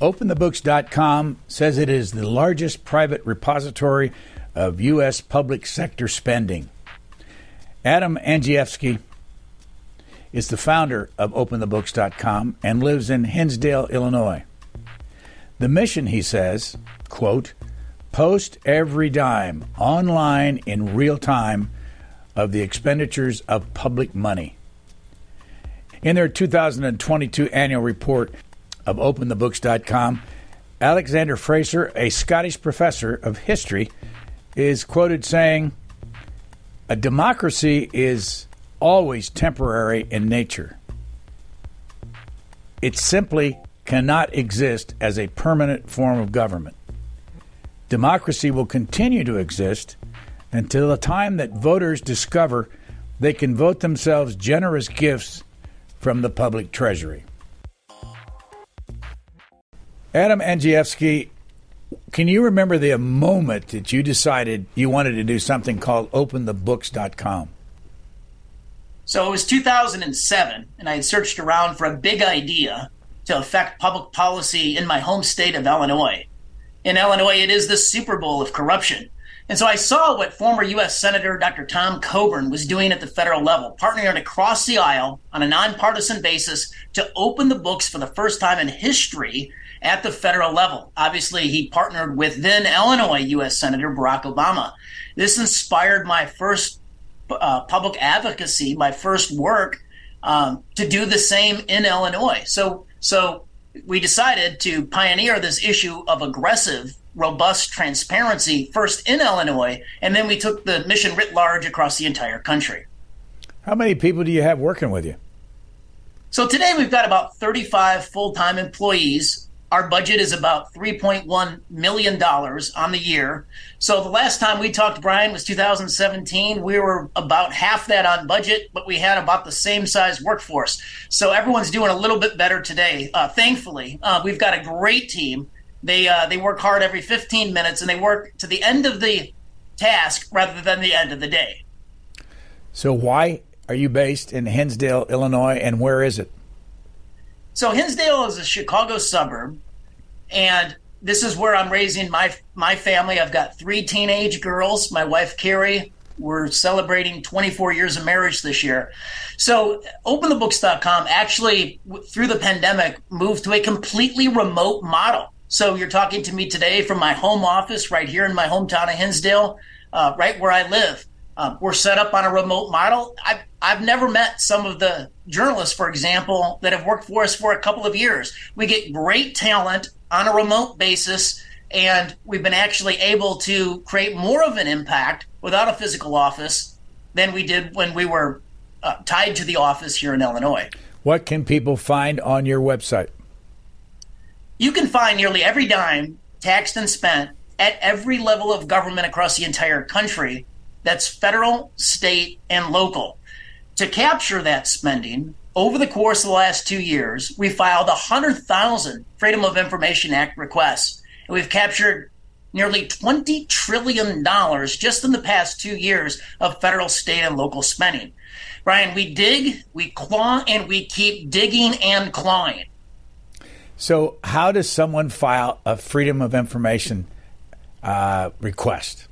OpenTheBooks.com says it is the largest private repository of U.S. public sector spending. Adam Andrzejewski is the founder of OpenTheBooks.com and lives in Hinsdale, Illinois. The mission, he says, quote, post every dime online in real time of the expenditures of public money. In their 2022 annual report of OpenTheBooks.com, Alexander Fraser, a Scottish professor of history, is quoted saying, A democracy is always temporary in nature. It simply cannot exist as a permanent form of government. Democracy will continue to exist until the time that voters discover they can vote themselves generous gifts from the public treasury. Adam Andrzejewski, can you remember the moment that you decided you wanted to do something called openthebooks.com? So it was 2007, and I had searched around for a big idea to affect public policy in my home state of Illinois. In Illinois, it is the Super Bowl of corruption. And so I saw what former U.S. Senator Dr. Tom Coburn was doing at the federal level, partnering across the aisle on a nonpartisan basis to open the books for the first time in history at the federal level. Obviously, he partnered with then Illinois U.S. Senator Barack Obama. This inspired my first uh, public advocacy, my first work um, to do the same in Illinois. So, so we decided to pioneer this issue of aggressive, robust transparency first in Illinois, and then we took the mission writ large across the entire country. How many people do you have working with you? So today we've got about 35 full time employees our budget is about $3.1 million on the year. So the last time we talked, Brian, was 2017. We were about half that on budget, but we had about the same size workforce. So everyone's doing a little bit better today. Uh, thankfully, uh, we've got a great team. They, uh, they work hard every 15 minutes and they work to the end of the task rather than the end of the day. So why are you based in Hinsdale, Illinois, and where is it? So Hinsdale is a Chicago suburb, and this is where I'm raising my my family. I've got three teenage girls. My wife Carrie. We're celebrating 24 years of marriage this year. So, OpenTheBooks.com actually, through the pandemic, moved to a completely remote model. So, you're talking to me today from my home office right here in my hometown of Hinsdale, uh, right where I live. Um, we're set up on a remote model. I've, I've never met some of the journalists, for example, that have worked for us for a couple of years. We get great talent on a remote basis, and we've been actually able to create more of an impact without a physical office than we did when we were uh, tied to the office here in Illinois. What can people find on your website? You can find nearly every dime taxed and spent at every level of government across the entire country that's federal, state, and local. To capture that spending, over the course of the last two years, we filed 100,000 Freedom of Information Act requests. And we've captured nearly $20 trillion just in the past two years of federal, state, and local spending. Brian, we dig, we claw, and we keep digging and clawing. So, how does someone file a Freedom of Information uh, request?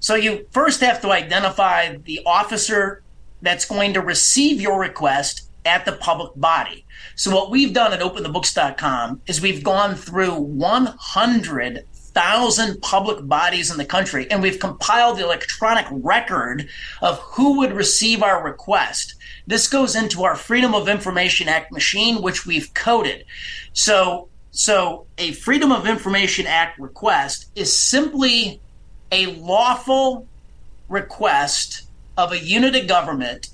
So you first have to identify the officer that's going to receive your request at the public body. So what we've done at openthebooks.com is we've gone through 100,000 public bodies in the country and we've compiled the electronic record of who would receive our request. This goes into our Freedom of Information Act machine, which we've coded. So, so a Freedom of Information Act request is simply a lawful request of a unit of government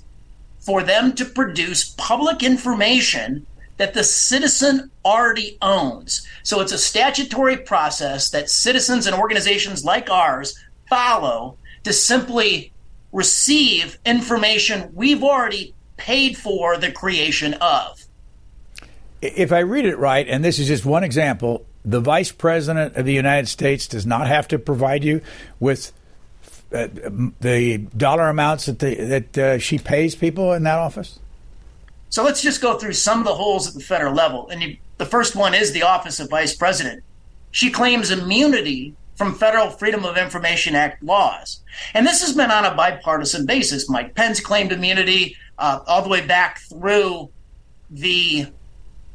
for them to produce public information that the citizen already owns. So it's a statutory process that citizens and organizations like ours follow to simply receive information we've already paid for the creation of. If I read it right, and this is just one example, the Vice President of the United States does not have to provide you with uh, the dollar amounts that the, that uh, she pays people in that office. So let's just go through some of the holes at the federal level, and you The first one is the office of vice president. She claims immunity from federal Freedom of Information Act laws. And this has been on a bipartisan basis. Mike Pence claimed immunity uh, all the way back through the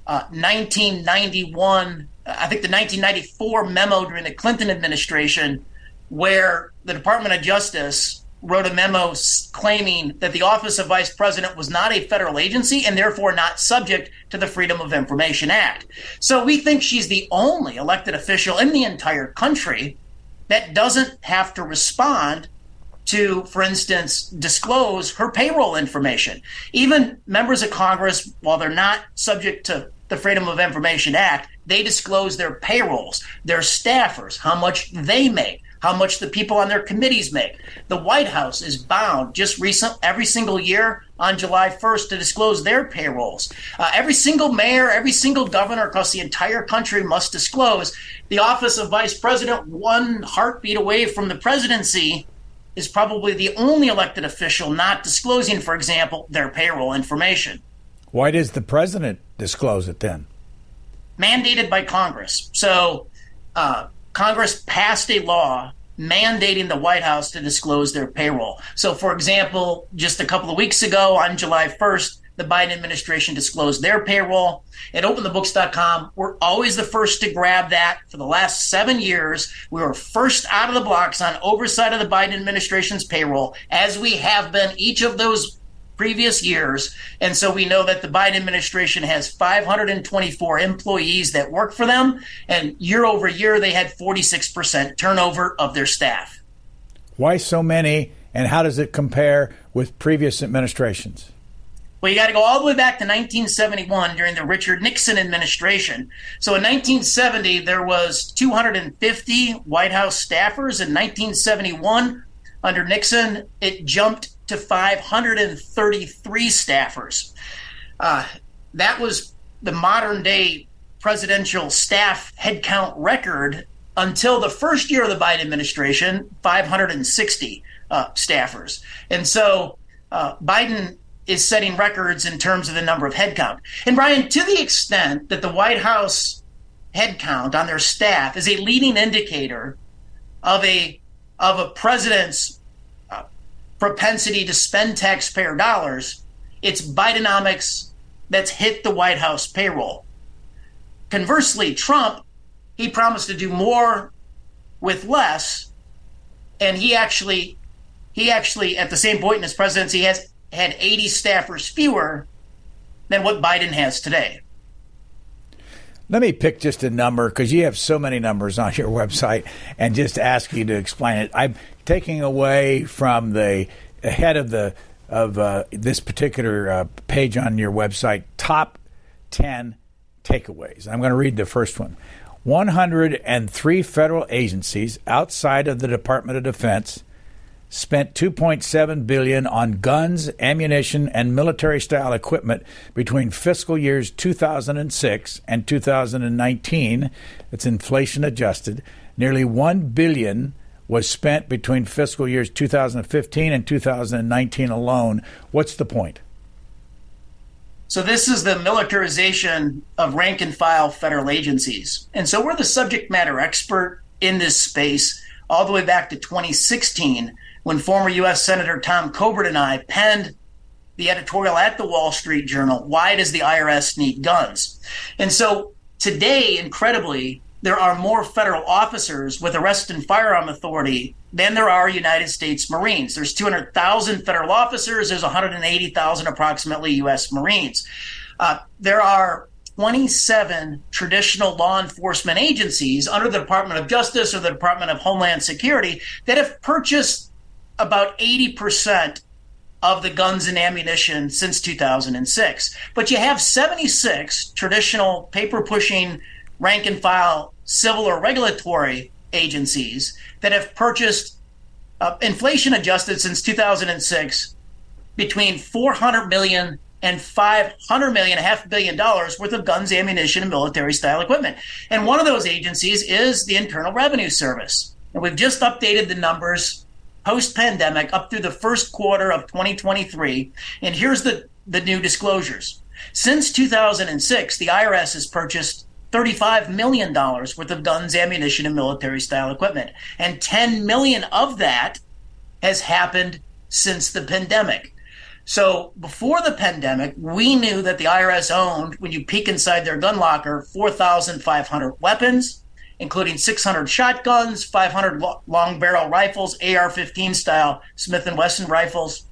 uh, 1991, I think the 1994 memo during the Clinton administration, where the Department of Justice wrote a memo claiming that the Office of Vice President was not a federal agency and therefore not subject to the Freedom of Information Act. So we think she's the only elected official in the entire country that doesn't have to respond to, for instance, disclose her payroll information. Even members of Congress, while they're not subject to the Freedom of Information Act, they disclose their payrolls, their staffers, how much they make how much the people on their committees make. The White House is bound just recent every single year on July 1st to disclose their payrolls. Uh, every single mayor, every single governor across the entire country must disclose. The office of vice president, one heartbeat away from the presidency, is probably the only elected official not disclosing, for example, their payroll information. Why does the president disclose it then? Mandated by Congress. So, uh, Congress passed a law mandating the White House to disclose their payroll. So, for example, just a couple of weeks ago on July 1st, the Biden administration disclosed their payroll. At openthebooks.com, we're always the first to grab that. For the last seven years, we were first out of the blocks on oversight of the Biden administration's payroll, as we have been each of those previous years. And so we know that the Biden administration has 524 employees that work for them. And year over year, they had 46% turnover of their staff. Why so many? And how does it compare with previous administrations? Well, you got to go all the way back to 1971 during the Richard Nixon administration. So in 1970, there was 250 White House staffers. In 1971, under Nixon, it jumped to 533 staffers. Uh, that was the modern day presidential staff headcount record until the first year of the Biden administration 560 uh, staffers. And so uh, Biden is setting records in terms of the number of headcount. And Brian, to the extent that the White House headcount on their staff is a leading indicator of a of a president's propensity to spend taxpayer dollars, it's Bidenomics that's hit the White House payroll. Conversely, Trump, he promised to do more with less, and he actually he actually at the same point in his presidency has had 80 staffers fewer than what Biden has today. Let me pick just a number because you have so many numbers on your website and just ask you to explain it. I'm taking away from the head of the of uh, this particular uh, page on your website top 10 takeaways. I'm going to read the first one. 103 federal agencies outside of the Department of Defense spent 2.7 billion on guns, ammunition, and military-style equipment between fiscal years 2006 and 2019. It's inflation adjusted. Nearly 1 billion was spent between fiscal years 2015 and 2019 alone. What's the point? So, this is the militarization of rank and file federal agencies. And so, we're the subject matter expert in this space all the way back to 2016 when former U.S. Senator Tom Coburn and I penned the editorial at the Wall Street Journal Why Does the IRS Need Guns? And so today, incredibly, there are more federal officers with arrest and firearm authority than there are United States Marines. There's 200,000 federal officers, there's 180,000 approximately U.S. Marines. Uh, there are 27 traditional law enforcement agencies under the Department of Justice or the Department of Homeland Security that have purchased about 80% of the guns and ammunition since 2006. But you have 76 traditional paper pushing rank and file civil or regulatory agencies that have purchased uh, inflation adjusted since 2006 between 400 million and 500 million, a half billion dollars worth of guns, ammunition, and military style equipment. And one of those agencies is the Internal Revenue Service. And we've just updated the numbers post pandemic up through the first quarter of 2023. And here's the, the new disclosures Since 2006, the IRS has purchased $35 million worth of guns, ammunition, and military style equipment. And 10 million of that has happened since the pandemic. So before the pandemic, we knew that the IRS owned, when you peek inside their gun locker, 4,500 weapons, including 600 shotguns, 500 long barrel rifles, AR-15 style Smith & Wesson rifles.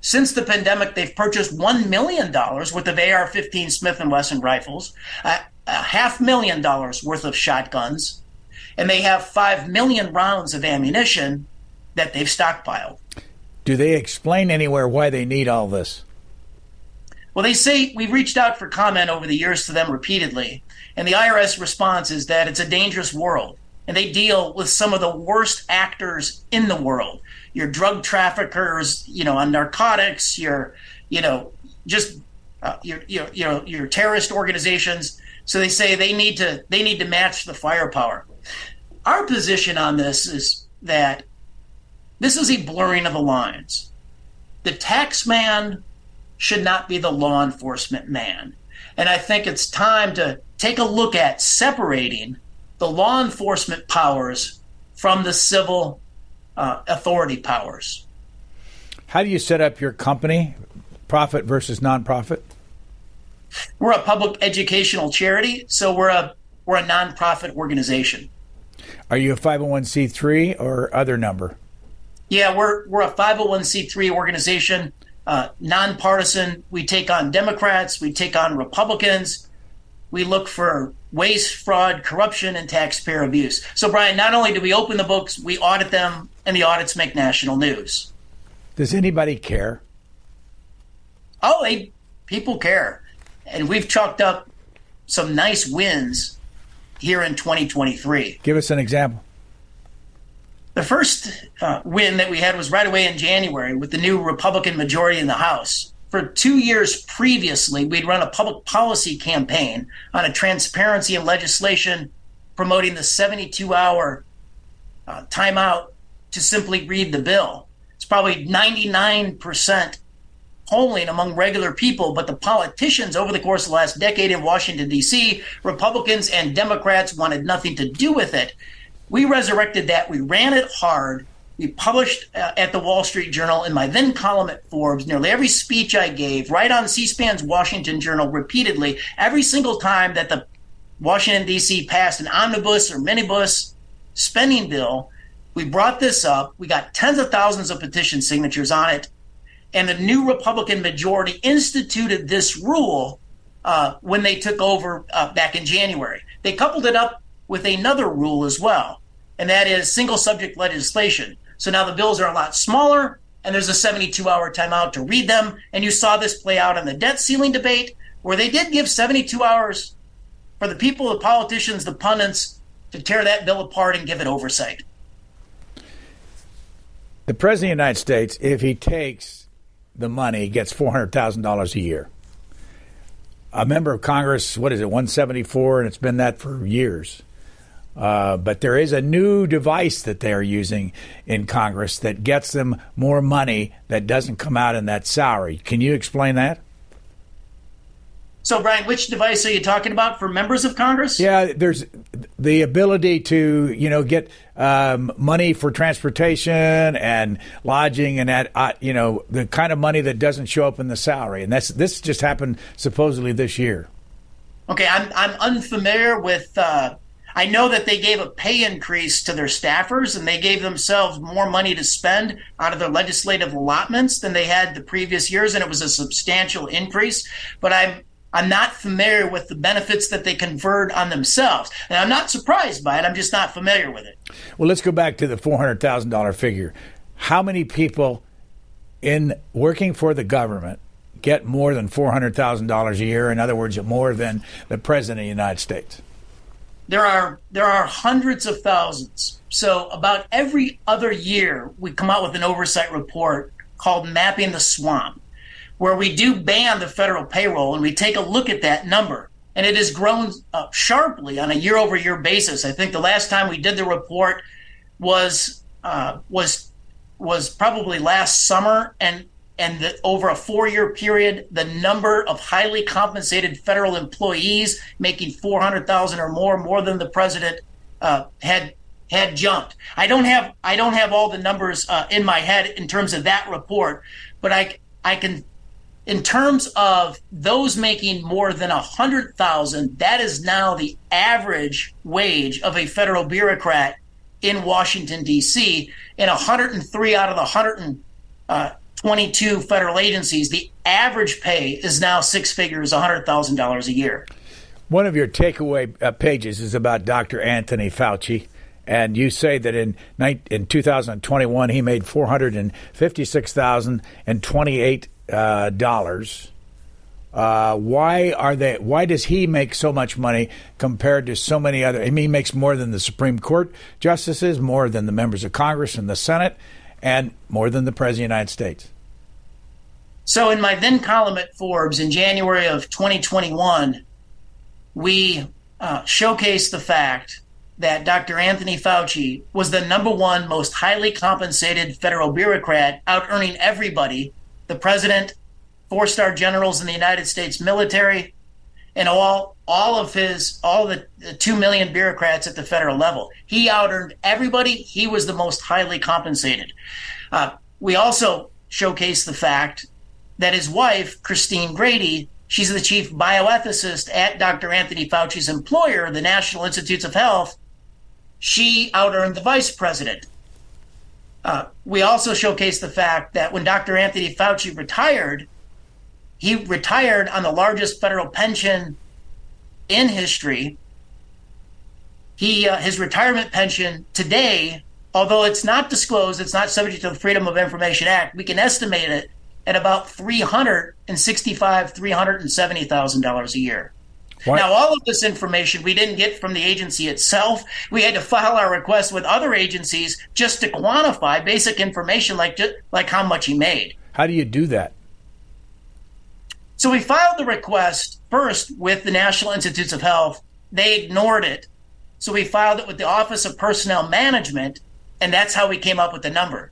Since the pandemic, they've purchased $1 million worth of AR-15 Smith & Wesson rifles, a, a half million dollars worth of shotguns, and they have 5 million rounds of ammunition that they've stockpiled. Do they explain anywhere why they need all this? Well, they say we've reached out for comment over the years to them repeatedly, and the IRS response is that it's a dangerous world, and they deal with some of the worst actors in the world. Your drug traffickers, you know, on narcotics, your, you know, just uh, your, your, your, your terrorist organizations. So they say they need to they need to match the firepower. Our position on this is that this is a blurring of the lines. The tax man should not be the law enforcement man. And I think it's time to take a look at separating the law enforcement powers from the civil uh, authority powers. How do you set up your company, profit versus nonprofit? We're a public educational charity, so we're a we're a nonprofit organization. Are you a 501c3 or other number? Yeah, we're we're a 501c3 organization, uh, nonpartisan. We take on Democrats, we take on Republicans. We look for waste, fraud, corruption, and taxpayer abuse. So, Brian, not only do we open the books, we audit them, and the audits make national news. Does anybody care? Oh, they people care, and we've chalked up some nice wins here in 2023. Give us an example. The first uh, win that we had was right away in January with the new Republican majority in the House. For two years previously, we'd run a public policy campaign on a transparency in legislation promoting the 72 hour uh, timeout to simply read the bill. It's probably 99% polling among regular people, but the politicians over the course of the last decade in Washington, D.C., Republicans and Democrats wanted nothing to do with it we resurrected that. We ran it hard. We published uh, at the Wall Street Journal in my then column at Forbes nearly every speech I gave, right on C SPAN's Washington Journal repeatedly, every single time that the Washington, D.C. passed an omnibus or minibus spending bill. We brought this up. We got tens of thousands of petition signatures on it. And the new Republican majority instituted this rule uh, when they took over uh, back in January. They coupled it up with another rule as well, and that is single subject legislation. So now the bills are a lot smaller, and there's a 72 hour timeout to read them. And you saw this play out in the debt ceiling debate, where they did give 72 hours for the people, the politicians, the pundits to tear that bill apart and give it oversight. The President of the United States, if he takes the money, gets $400,000 a year. A member of Congress, what is it, 174, and it's been that for years. Uh, but there is a new device that they are using in Congress that gets them more money that doesn't come out in that salary. Can you explain that? So, Brian, which device are you talking about for members of Congress? Yeah, there's the ability to, you know, get um, money for transportation and lodging and that, uh, you know, the kind of money that doesn't show up in the salary. And that's this just happened supposedly this year. Okay, I'm I'm unfamiliar with uh, I know that they gave a pay increase to their staffers and they gave themselves more money to spend out of their legislative allotments than they had the previous years, and it was a substantial increase. But I'm I'm not familiar with the benefits that they conferred on themselves. And I'm not surprised by it. I'm just not familiar with it. Well, let's go back to the $400,000 figure. How many people in working for the government get more than $400,000 a year? In other words, more than the President of the United States? There are there are hundreds of thousands. So about every other year, we come out with an oversight report called "Mapping the Swamp," where we do ban the federal payroll and we take a look at that number. And it has grown uh, sharply on a year-over-year basis. I think the last time we did the report was uh, was was probably last summer, and and the, over a four year period, the number of highly compensated federal employees making 400,000 or more, more than the president uh, had had jumped. I don't have I don't have all the numbers uh, in my head in terms of that report, but I I can in terms of those making more than a hundred thousand, that is now the average wage of a federal bureaucrat in Washington D.C. In 103 out of the 122 uh, federal agencies, the average pay is now six figures, $100,000 a year. One of your takeaway uh, pages is about Dr. Anthony Fauci and you say that in in 2021 he made 456,028 uh, dollars. Uh, why are they? Why does he make so much money compared to so many other? I mean, he makes more than the Supreme Court justices, more than the members of Congress and the Senate, and more than the President of the United States. So, in my then column at Forbes in January of 2021, we uh, showcased the fact that Dr. Anthony Fauci was the number one most highly compensated federal bureaucrat, out earning everybody the president, four star generals in the United States military, and all all of his all the, the two million bureaucrats at the federal level. He out earned everybody. He was the most highly compensated. Uh, we also showcased the fact that his wife, Christine Grady, she's the chief bioethicist at Dr. Anthony Fauci's employer, the National Institutes of Health. She out earned the vice president. Uh, we also showcase the fact that when Dr. Anthony Fauci retired, he retired on the largest federal pension in history. He uh, his retirement pension today, although it's not disclosed, it's not subject to the Freedom of Information Act. We can estimate it at about three hundred and sixty-five, three hundred and seventy thousand dollars a year. What? Now, all of this information we didn't get from the agency itself. We had to file our request with other agencies just to quantify basic information like like how much he made. How do you do that? So we filed the request first with the National Institutes of Health. They ignored it. So we filed it with the Office of Personnel Management, and that's how we came up with the number.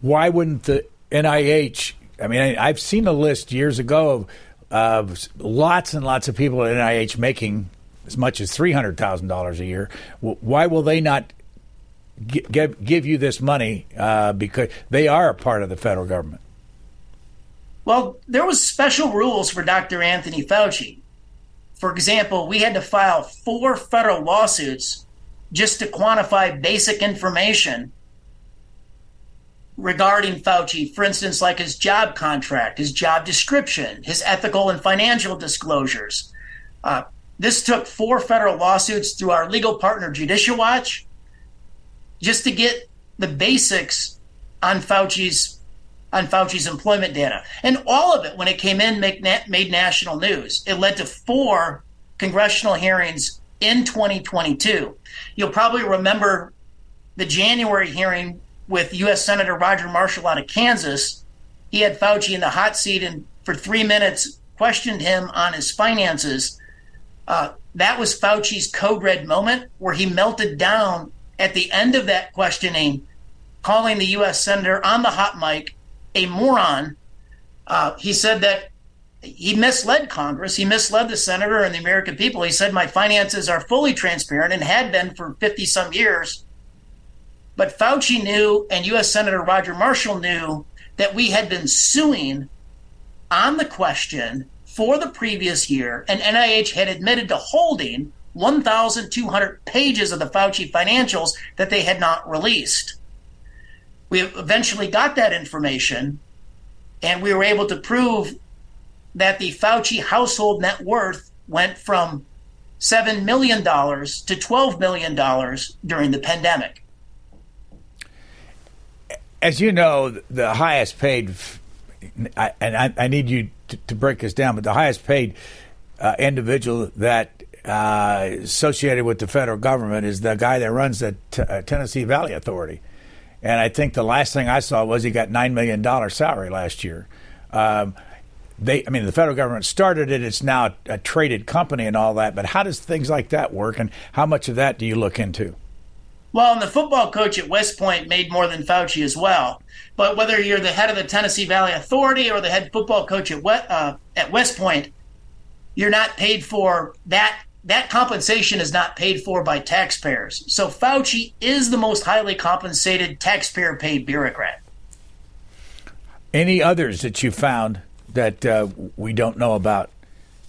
Why wouldn't the NIH? I mean, I've seen a list years ago of of lots and lots of people at NIH making as much as three hundred thousand dollars a year. Why will they not give give you this money? Uh, because they are a part of the federal government. Well, there was special rules for Dr. Anthony Fauci. For example, we had to file four federal lawsuits just to quantify basic information regarding Fauci, for instance, like his job contract, his job description, his ethical and financial disclosures. Uh, this took four federal lawsuits through our legal partner, Judicial Watch, just to get the basics on Fauci's on Fauci's employment data, and all of it when it came in made, made national news. It led to four congressional hearings in 2022. You'll probably remember the January hearing with U.S. Senator Roger Marshall out of Kansas. He had Fauci in the hot seat and for three minutes questioned him on his finances. Uh, that was Fauci's code red moment where he melted down at the end of that questioning, calling the U.S. Senator on the hot mic a moron. Uh, he said that he misled Congress. He misled the senator and the American people. He said, My finances are fully transparent and had been for 50 some years. But Fauci knew, and U.S. Senator Roger Marshall knew, that we had been suing on the question for the previous year, and NIH had admitted to holding 1,200 pages of the Fauci financials that they had not released. We eventually got that information, and we were able to prove that the Fauci household net worth went from $7 million to $12 million during the pandemic as you know, the highest paid, and I, I need you to, to, break this down, but the highest paid uh, individual that uh, associated with the federal government is the guy that runs the t- uh, Tennessee Valley Authority. And I think the last thing I saw was he got $9 million salary last year. Um, they, I mean, the federal government started it. It's now a traded company and all that. But how does things like that work, and how much of that do you look into? Well, and the football coach at West Point made more than Fauci as well. But whether you're the head of the Tennessee Valley Authority or the head football coach at West, uh, at West Point, you're not paid for that. That compensation is not paid for by taxpayers. So Fauci is the most highly compensated taxpayer-paid bureaucrat. Any others that you found that uh, we don't know about,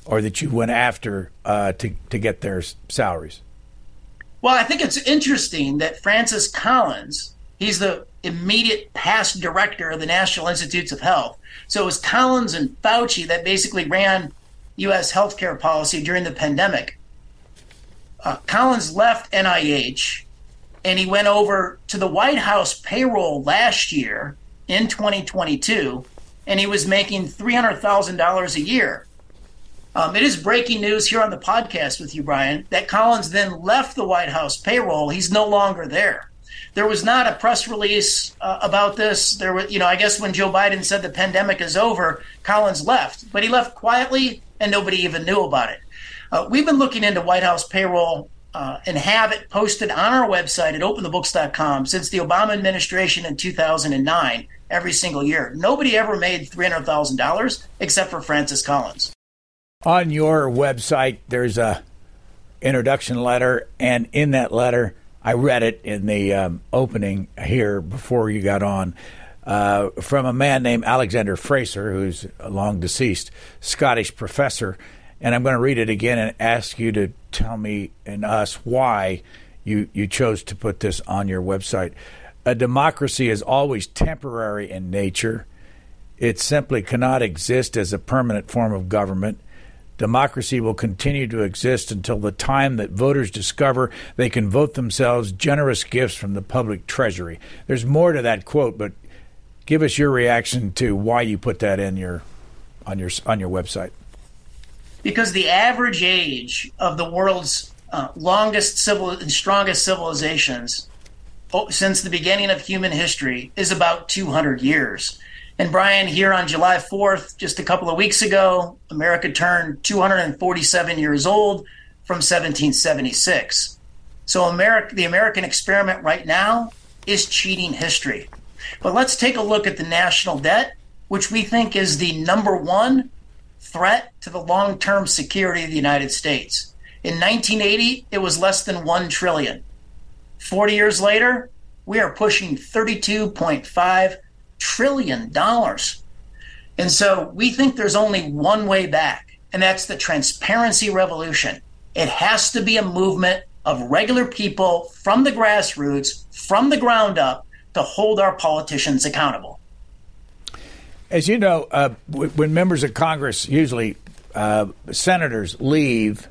or that you went after uh, to to get their salaries? Well, I think it's interesting that Francis Collins, he's the immediate past director of the National Institutes of Health. So it was Collins and Fauci that basically ran U.S. healthcare policy during the pandemic. Uh, Collins left NIH and he went over to the White House payroll last year in 2022, and he was making $300,000 a year. Um, it is breaking news here on the podcast with you, Brian, that Collins then left the White House payroll. He's no longer there. There was not a press release uh, about this. There was, you know, I guess when Joe Biden said the pandemic is over, Collins left, but he left quietly and nobody even knew about it. Uh, we've been looking into White House payroll uh, and have it posted on our website at openthebooks.com since the Obama administration in 2009, every single year. Nobody ever made $300,000 except for Francis Collins. On your website, there's a introduction letter, and in that letter, I read it in the um, opening here before you got on. Uh, from a man named Alexander Fraser, who's a long deceased Scottish professor. And I'm going to read it again and ask you to tell me and us why you, you chose to put this on your website. A democracy is always temporary in nature. It simply cannot exist as a permanent form of government. Democracy will continue to exist until the time that voters discover they can vote themselves generous gifts from the public treasury. There's more to that quote, but give us your reaction to why you put that in your on your on your website. Because the average age of the world's uh, longest civil and strongest civilizations oh, since the beginning of human history is about 200 years. And Brian, here on July 4th, just a couple of weeks ago, America turned 247 years old from 1776. So America, the American experiment right now is cheating history. But let's take a look at the national debt, which we think is the number one threat to the long-term security of the United States. In 1980, it was less than 1 trillion. 40 years later, we are pushing 32.5 trillion dollars. And so we think there's only one way back, and that's the transparency revolution. It has to be a movement of regular people from the grassroots, from the ground up, to hold our politicians accountable. As you know, uh, when members of Congress, usually uh, senators, leave,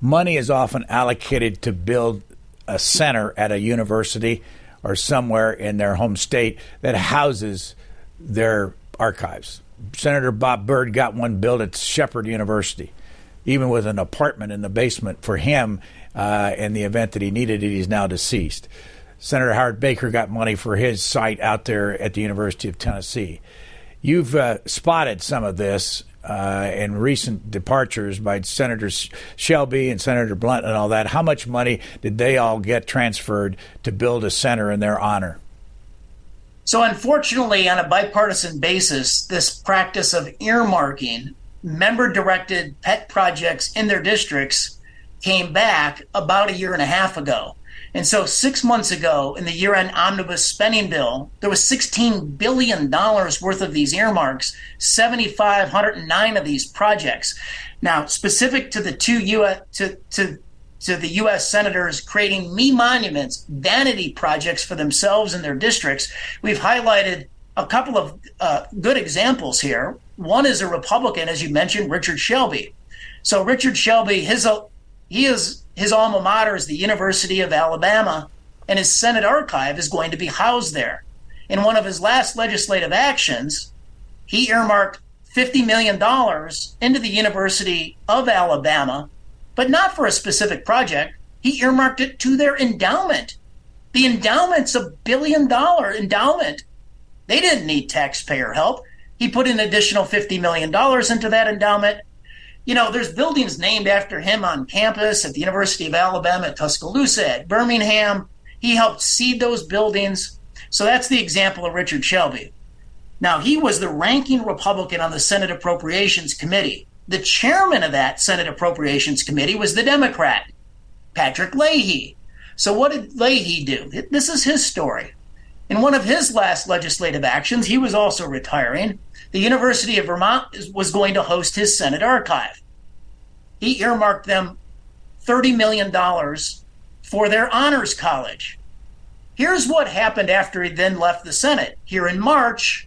money is often allocated to build a center at a university or somewhere in their home state that houses their archives. Senator Bob Byrd got one built at Shepherd University, even with an apartment in the basement for him uh, in the event that he needed it. He's now deceased. Senator Howard Baker got money for his site out there at the University of Tennessee. You've uh, spotted some of this uh, in recent departures by Senators Shelby and Senator Blunt and all that, how much money did they all get transferred to build a center in their honor? So, unfortunately, on a bipartisan basis, this practice of earmarking member directed pet projects in their districts came back about a year and a half ago. And so, six months ago, in the year end omnibus spending bill, there was $16 billion worth of these earmarks, 7,509 of these projects. Now, specific to the two U.S. to, to to the U.S. senators creating me monuments, vanity projects for themselves and their districts. We've highlighted a couple of uh, good examples here. One is a Republican, as you mentioned, Richard Shelby. So Richard Shelby, his he is his alma mater is the University of Alabama, and his Senate archive is going to be housed there. In one of his last legislative actions, he earmarked $50 million into the University of Alabama, but not for a specific project. He earmarked it to their endowment. The endowment's a billion dollar endowment. They didn't need taxpayer help. He put an additional $50 million into that endowment you know, there's buildings named after him on campus at the University of Alabama at Tuscaloosa, at Birmingham, He helped seed those buildings. So that's the example of Richard Shelby. Now, he was the ranking Republican on the Senate Appropriations Committee. The chairman of that Senate Appropriations Committee was the Democrat, Patrick Leahy. So, what did Leahy do? This is his story. In one of his last legislative actions, he was also retiring. The University of Vermont was going to host his Senate archive. He earmarked them $30 million for their honors college. Here's what happened after he then left the Senate. Here in March,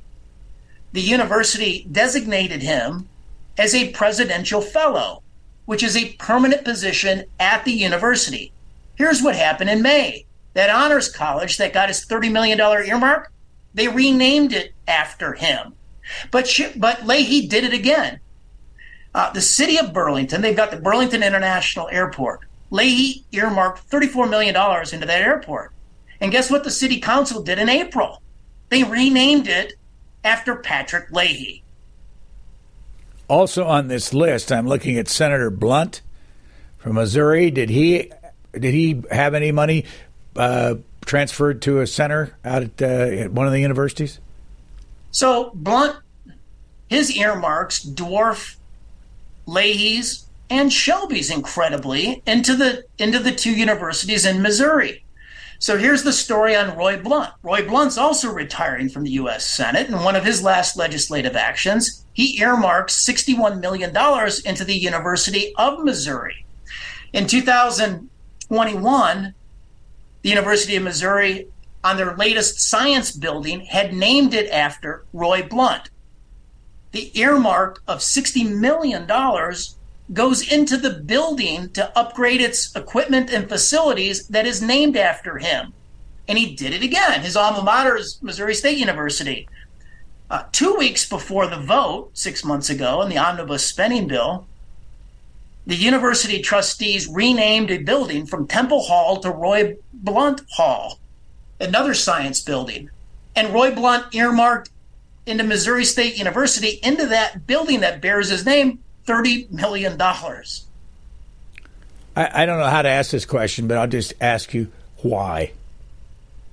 the university designated him as a presidential fellow, which is a permanent position at the university. Here's what happened in May. That honors college that got his $30 million earmark, they renamed it after him. But, but Leahy did it again. Uh, the city of Burlington, they've got the Burlington International Airport. Leahy earmarked $34 million into that airport. And guess what the city council did in April? They renamed it after Patrick Leahy. Also on this list, I'm looking at Senator Blunt from Missouri. Did he did he have any money uh, transferred to a center out at, uh, at one of the universities? So Blunt, his earmarks dwarf Leahy's and Shelby's incredibly into the into the two universities in Missouri. So here's the story on Roy Blunt. Roy Blunt's also retiring from the U.S. Senate. In one of his last legislative actions, he earmarks $61 million into the University of Missouri. In 2021, the University of Missouri, on their latest science building, had named it after Roy Blunt. The earmark of $60 million goes into the building to upgrade its equipment and facilities that is named after him. And he did it again. His alma mater is Missouri State University. Uh, two weeks before the vote, six months ago, in the omnibus spending bill, the university trustees renamed a building from Temple Hall to Roy Blunt Hall, another science building. And Roy Blunt earmarked into Missouri State University into that building that bears his name $30 million. I, I don't know how to ask this question, but I'll just ask you why?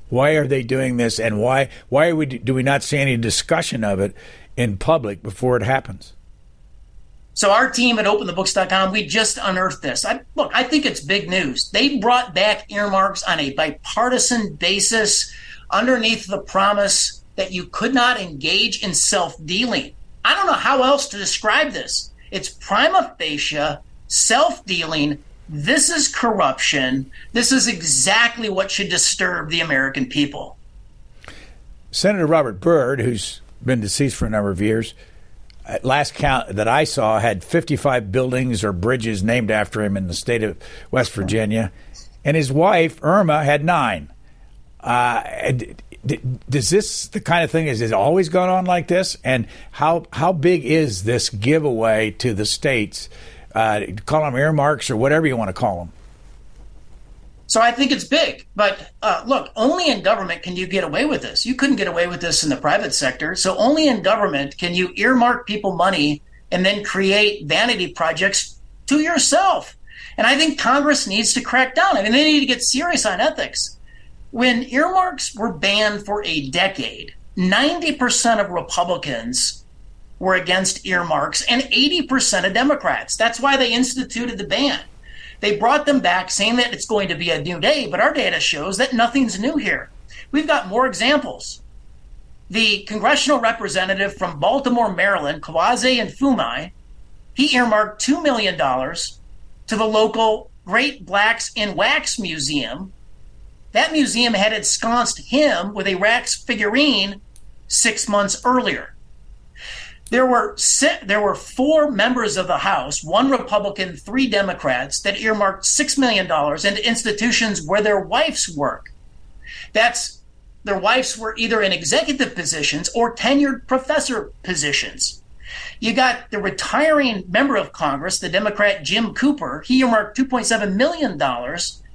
Why are they doing this, and why why we, do we not see any discussion of it in public before it happens? So our team at OpenTheBooks.com, we just unearthed this. I, look, I think it's big news. They brought back earmarks on a bipartisan basis underneath the promise that you could not engage in self-dealing. I don't know how else to describe this. It's prima facie self dealing. This is corruption. This is exactly what should disturb the American people. Senator Robert Byrd, who's been deceased for a number of years, at last count that I saw had 55 buildings or bridges named after him in the state of West Virginia, and his wife Irma had nine. Uh, does this the kind of thing is it always gone on like this? And how how big is this giveaway to the states? Uh, call them earmarks or whatever you want to call them so i think it's big. But uh, look only in government can you get away with this. You couldn't get away with this in the private sector. So only in government can you earmark people money and then create vanity projects to yourself. And i think congress needs to crack down. I mean they need to get serious on ethics. When earmarks were banned for a decade, 90% of Republicans were against earmarks and 80% of Democrats. That's why they instituted the ban. They brought them back saying that it's going to be a new day, but our data shows that nothing's new here. We've got more examples. The congressional representative from Baltimore, Maryland, Kweisi Mfume, he earmarked $2 million to the local Great Blacks in Wax Museum that museum had ensconced him with a Wax figurine six months earlier. There were there were four members of the House, one Republican, three Democrats, that earmarked six million dollars into institutions where their wives work. That's their wives were either in executive positions or tenured professor positions. You got the retiring member of Congress, the Democrat Jim Cooper. He earmarked $2.7 million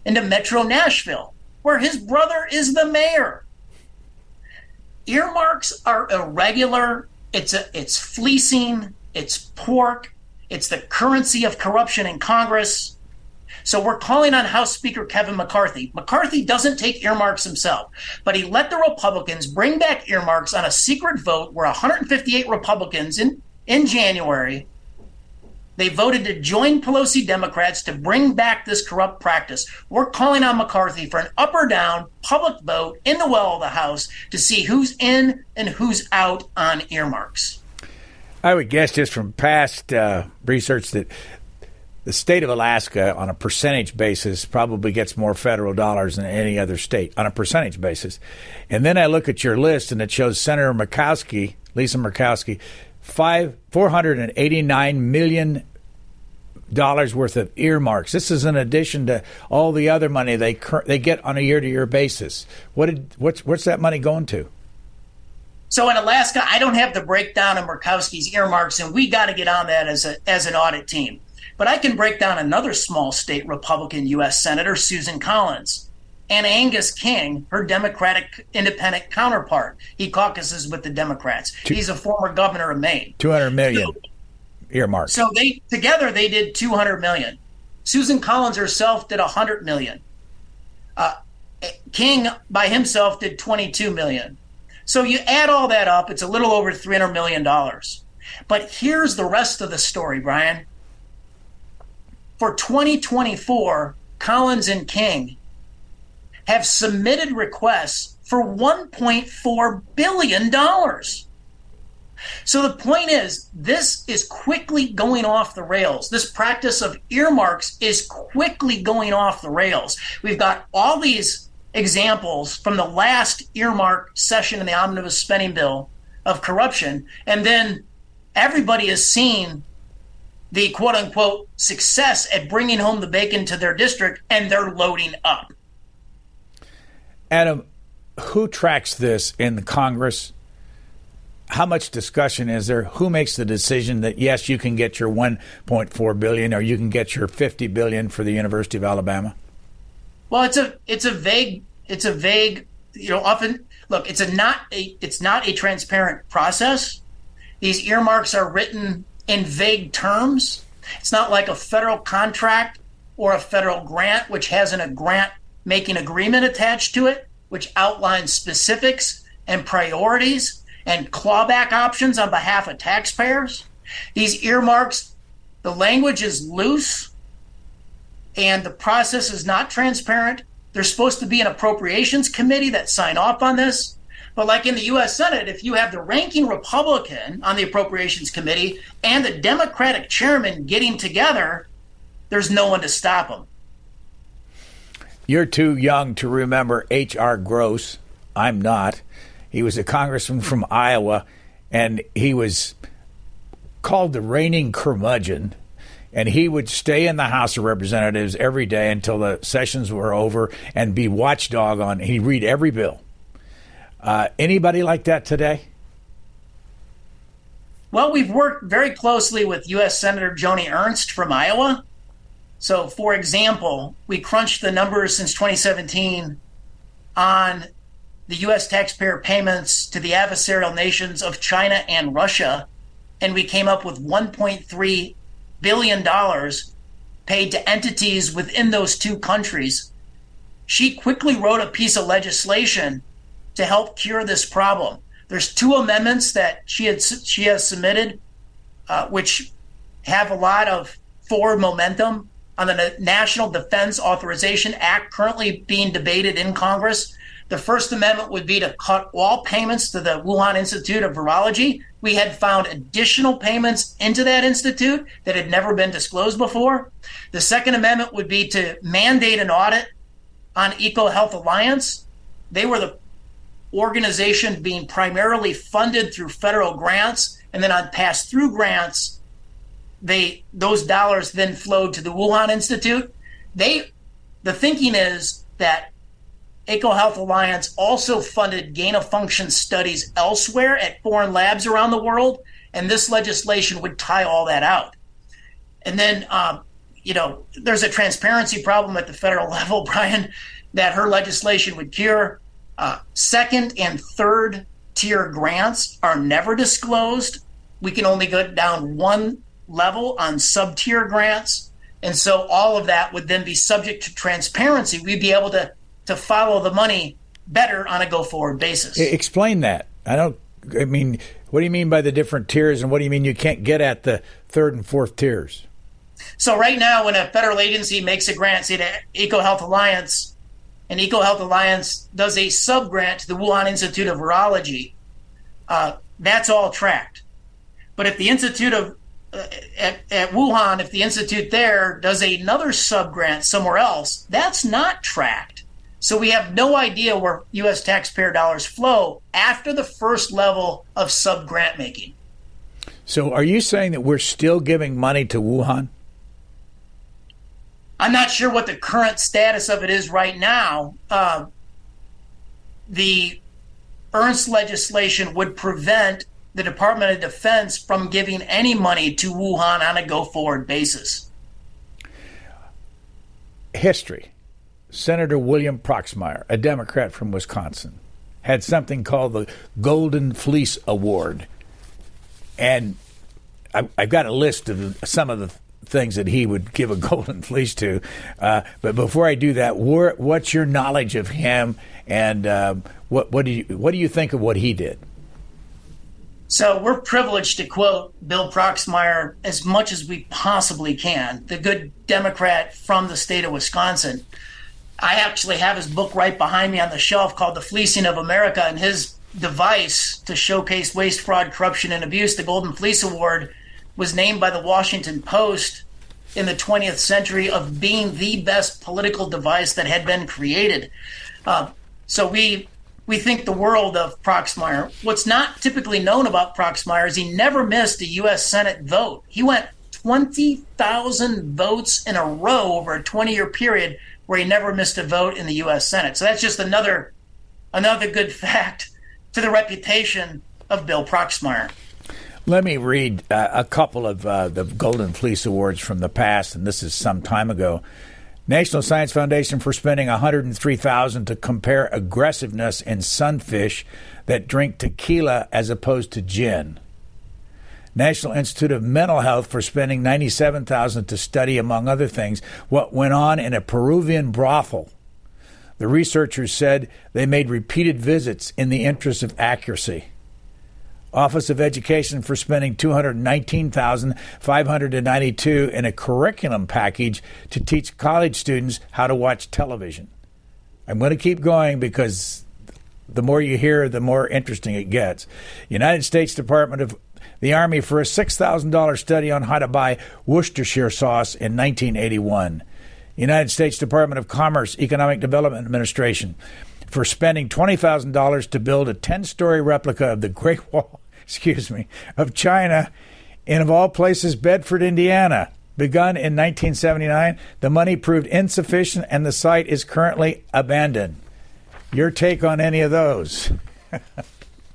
into Metro Nashville where his brother is the mayor. Earmarks are irregular. It's a, it's fleecing. It's pork. It's the currency of corruption in Congress. So we're calling on House Speaker Kevin McCarthy. McCarthy doesn't take earmarks himself, but he let the Republicans bring back earmarks on a secret vote where 158 Republicans in, in January they voted to join Pelosi Democrats to bring back this corrupt practice. We're calling on McCarthy for an up or down public vote in the well of the House to see who's in and who's out on earmarks. I would guess just from past uh, research that the state of Alaska, on a percentage basis, probably gets more federal dollars than any other state on a percentage basis. And then I look at your list and it shows Senator Murkowski, Lisa Murkowski, five four hundred and eighty nine million dollars worth of earmarks. This is in addition to all the other money they they get on a year to year basis. What did what's what's that money going to? So in Alaska, I don't have the breakdown of Murkowski's earmarks, and we got to get on that as a as an audit team. But I can break down another small state Republican U.S. Senator, Susan Collins and Angus King, her Democratic independent counterpart. He caucuses with the Democrats. Two, He's a former governor of Maine. 200 million so, earmark. So they together they did 200 million. Susan Collins herself did 100 million. Uh, King by himself did 22 million. So you add all that up, it's a little over 300 million dollars. But here's the rest of the story, Brian. For 2024, Collins and King have submitted requests for $1.4 billion. So the point is, this is quickly going off the rails. This practice of earmarks is quickly going off the rails. We've got all these examples from the last earmark session in the omnibus spending bill of corruption, and then everybody has seen the quote unquote success at bringing home the bacon to their district, and they're loading up. Adam, who tracks this in the Congress? How much discussion is there? Who makes the decision that yes, you can get your 1.4 billion or you can get your 50 billion for the University of Alabama? Well, it's a it's a vague it's a vague you know often look it's a not a it's not a transparent process. These earmarks are written in vague terms. It's not like a federal contract or a federal grant, which has an, a grant making agreement attached to it, which outlines specifics and priorities and clawback options on behalf of taxpayers. These earmarks, the language is loose and the process is not transparent. There's supposed to be an appropriations committee that sign off on this. But like in the US Senate, if you have the ranking Republican on the appropriations committee and the Democratic chairman getting together, there's no one to stop them. You're too young to remember H.R. Gross. I'm not. He was a congressman from Iowa, and he was called the reigning curmudgeon. And he would stay in the House of Representatives every day until the sessions were over and be watchdog on. He'd read every bill. Uh, anybody like that today? Well, we've worked very closely with U.S. Senator Joni Ernst from Iowa. So, for example, we crunched the numbers since 2017 on the U.S. taxpayer payments to the adversarial nations of China and Russia, and we came up with 1.3 billion dollars paid to entities within those two countries. She quickly wrote a piece of legislation to help cure this problem. There's two amendments that she had she has submitted, uh, which have a lot of forward momentum on the National Defense Authorization Act currently being debated in Congress. The First Amendment would be to cut all payments to the Wuhan Institute of Virology. We had found additional payments into that institute that had never been disclosed before. The Second Amendment would be to mandate an audit on EcoHealth Alliance. They were the organization being primarily funded through federal grants and then on pass through grants they those dollars then flowed to the Wuhan Institute. They the thinking is that EcoHealth Alliance also funded gain of function studies elsewhere at foreign labs around the world, and this legislation would tie all that out. And then, um, you know, there's a transparency problem at the federal level, Brian, that her legislation would cure. Uh, second and third tier grants are never disclosed. We can only go down one level on sub tier grants. And so all of that would then be subject to transparency. We'd be able to, to follow the money better on a go forward basis. Explain that. I don't, I mean, what do you mean by the different tiers and what do you mean you can't get at the third and fourth tiers? So right now, when a federal agency makes a grant, say to EcoHealth Alliance, and EcoHealth Alliance does a sub grant to the Wuhan Institute of Virology, uh, that's all tracked. But if the Institute of at, at Wuhan, if the institute there does another sub grant somewhere else, that's not tracked. So we have no idea where U.S. taxpayer dollars flow after the first level of sub grant making. So are you saying that we're still giving money to Wuhan? I'm not sure what the current status of it is right now. Uh, the Ernst legislation would prevent the Department of Defense from giving any money to Wuhan on a go forward basis. History. Senator William Proxmire, a Democrat from Wisconsin, had something called the Golden Fleece Award. And I've got a list of some of the things that he would give a golden fleece to. Uh, but before I do that, what's your knowledge of him, and uh, what what do you what do you think of what he did? So we're privileged to quote Bill Proxmire as much as we possibly can, the good Democrat from the state of Wisconsin. I actually have his book right behind me on the shelf called The Fleecing of America, and his device to showcase waste, fraud, corruption, and abuse, the Golden Fleece Award, was named by the Washington Post in the 20th century of being the best political device that had been created. Uh, so we we think the world of Proxmire. What's not typically known about Proxmire is he never missed a U.S. Senate vote. He went 20,000 votes in a row over a 20 year period where he never missed a vote in the U.S. Senate. So that's just another another good fact to the reputation of Bill Proxmire. Let me read uh, a couple of uh, the Golden Fleece Awards from the past, and this is some time ago. National Science Foundation for spending 103,000 to compare aggressiveness in sunfish that drink tequila as opposed to gin. National Institute of Mental Health for spending 97,000 to study among other things what went on in a Peruvian brothel. The researchers said they made repeated visits in the interest of accuracy. Office of Education for spending 219,592 in a curriculum package to teach college students how to watch television. I'm going to keep going because the more you hear, the more interesting it gets. United States Department of the Army for a $6,000 study on how to buy Worcestershire sauce in 1981. United States Department of Commerce Economic Development Administration for spending $20,000 to build a 10 story replica of the Great Wall excuse me, of China and of all places, Bedford, Indiana. Begun in 1979, the money proved insufficient and the site is currently abandoned. Your take on any of those?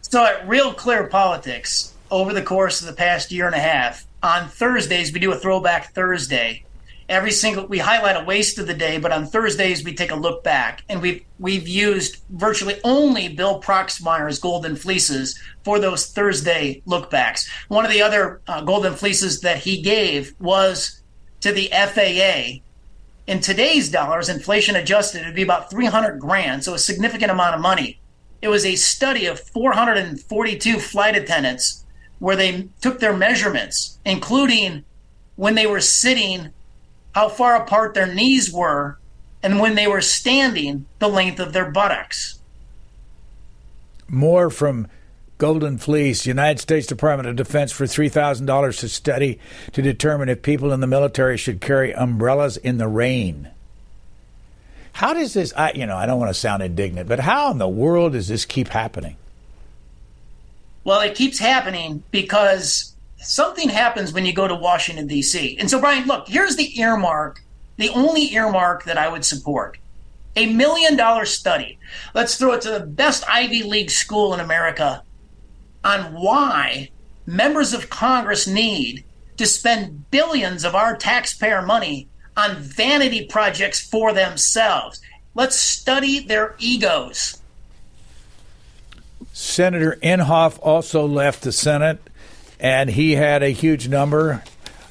so, at Real Clear Politics, over the course of the past year and a half, on Thursdays, we do a Throwback Thursday every single we highlight a waste of the day, but on Thursdays we take a look back, and we've we've used virtually only Bill Proxmire's Golden Fleeces for those Thursday lookbacks. One of the other uh, Golden Fleeces that he gave was to the FAA. In today's dollars, inflation adjusted, it'd be about 300 grand, so a significant amount of money. It was a study of 442 flight attendants where they took their measurements, including when they were sitting how far apart their knees were, and when they were standing, the length of their buttocks. More from Golden Fleece, United States Department of Defense for $3,000 to study to determine if people in the military should carry umbrellas in the rain. How does this, I, you know, I don't want to sound indignant, but how in the world does this keep happening? Well, it keeps happening because something happens when you go to Washington, D.C. And so, Brian, look, here's the earmark, the only earmark that I would support a million dollar study. Let's throw it to the best Ivy League school in America on why members of Congress need to spend billions of our taxpayer money on vanity projects for themselves. Let's study their egos. Senator Inhofe also left the Senate and he had a huge number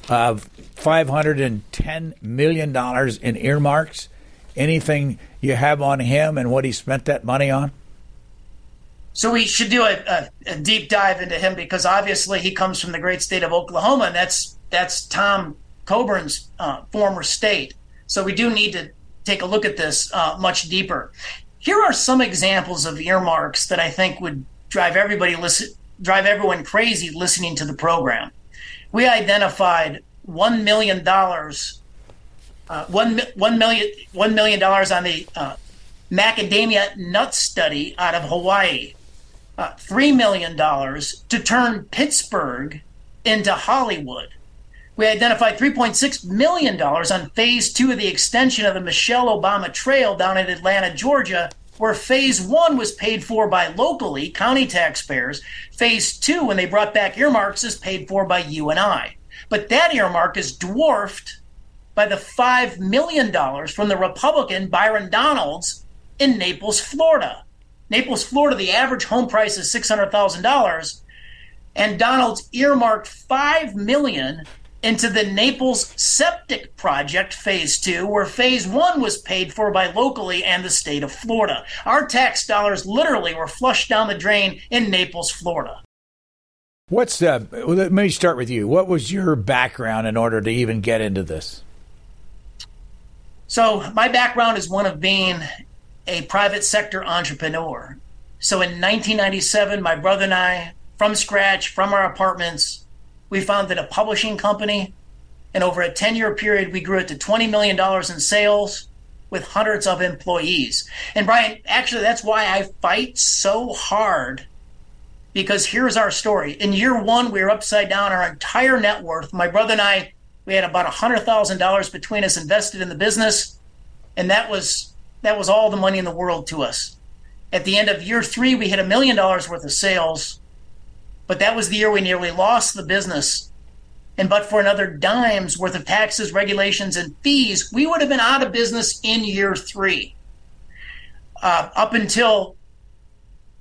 of $510 million in earmarks. Anything you have on him and what he spent that money on? So we should do a, a, a, deep dive into him because obviously he comes from the great state of Oklahoma, and that's that's Tom Coburn's uh, former state. So we do need to take a look at this uh, much deeper. Here are some examples of earmarks that I think would drive everybody listen, drive everyone crazy listening to the program. We identified one million dollars, uh, one one million one million dollars on the uh, macadamia nut study out of Hawaii uh, $3 million to turn Pittsburgh into Hollywood. We identified $3.6 million on phase two of the extension of the Michelle Obama Trail down in Atlanta, Georgia, where phase one was paid for by locally county taxpayers. Phase two, when they brought back earmarks, is paid for by you and I. But that earmark is dwarfed by the $5 million from the Republican Byron Donalds in Naples, Florida. Naples, Florida, the average home price is six hundred thousand dollars, and Donalds earmarked five million into the Naples Septic Project Phase 2, where Phase 1 was paid for by locally and the state of Florida. Our tax dollars literally were flushed down the drain in Naples, Florida. What's uh, let me start with you. What was your background in order to even get into this? So, my background is one of being a private sector entrepreneur. So in 1997, my brother and I, from scratch, from our apartments, we founded a publishing company. And over a 10 year period, we grew it to $20 million in sales with hundreds of employees. And Brian, actually, that's why I fight so hard because here's our story. In year one, we were upside down our entire net worth. My brother and I, we had about $100,000 between us invested in the business. And that was that was all the money in the world to us. At the end of year three, we hit a million dollars worth of sales, but that was the year we nearly lost the business. And but for another dime's worth of taxes, regulations, and fees, we would have been out of business in year three. Uh, up until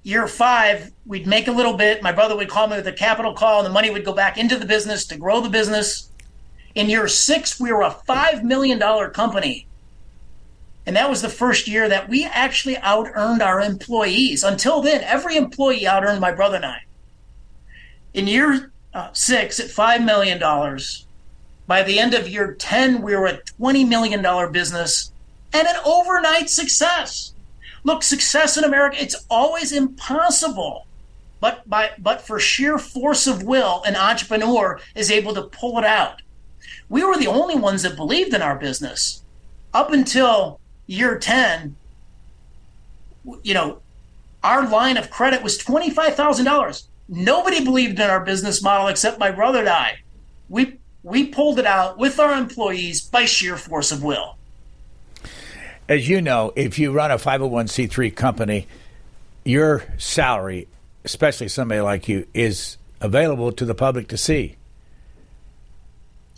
year five, we'd make a little bit. My brother would call me with a capital call, and the money would go back into the business to grow the business. In year six, we were a $5 million company and that was the first year that we actually out earned our employees. Until then, every employee out earned my brother and I. In year uh, six, at $5 million, by the end of year 10, we were a $20 million business and an overnight success. Look, success in America, it's always impossible. But, by, but for sheer force of will, an entrepreneur is able to pull it out. We were the only ones that believed in our business up until year 10, you know, our line of credit was $25,000. Nobody believed in our business model except my brother and I. We, we pulled it out with our employees by sheer force of will. As you know, if you run a 501c3 company, your salary, especially somebody like you, is available to the public to see.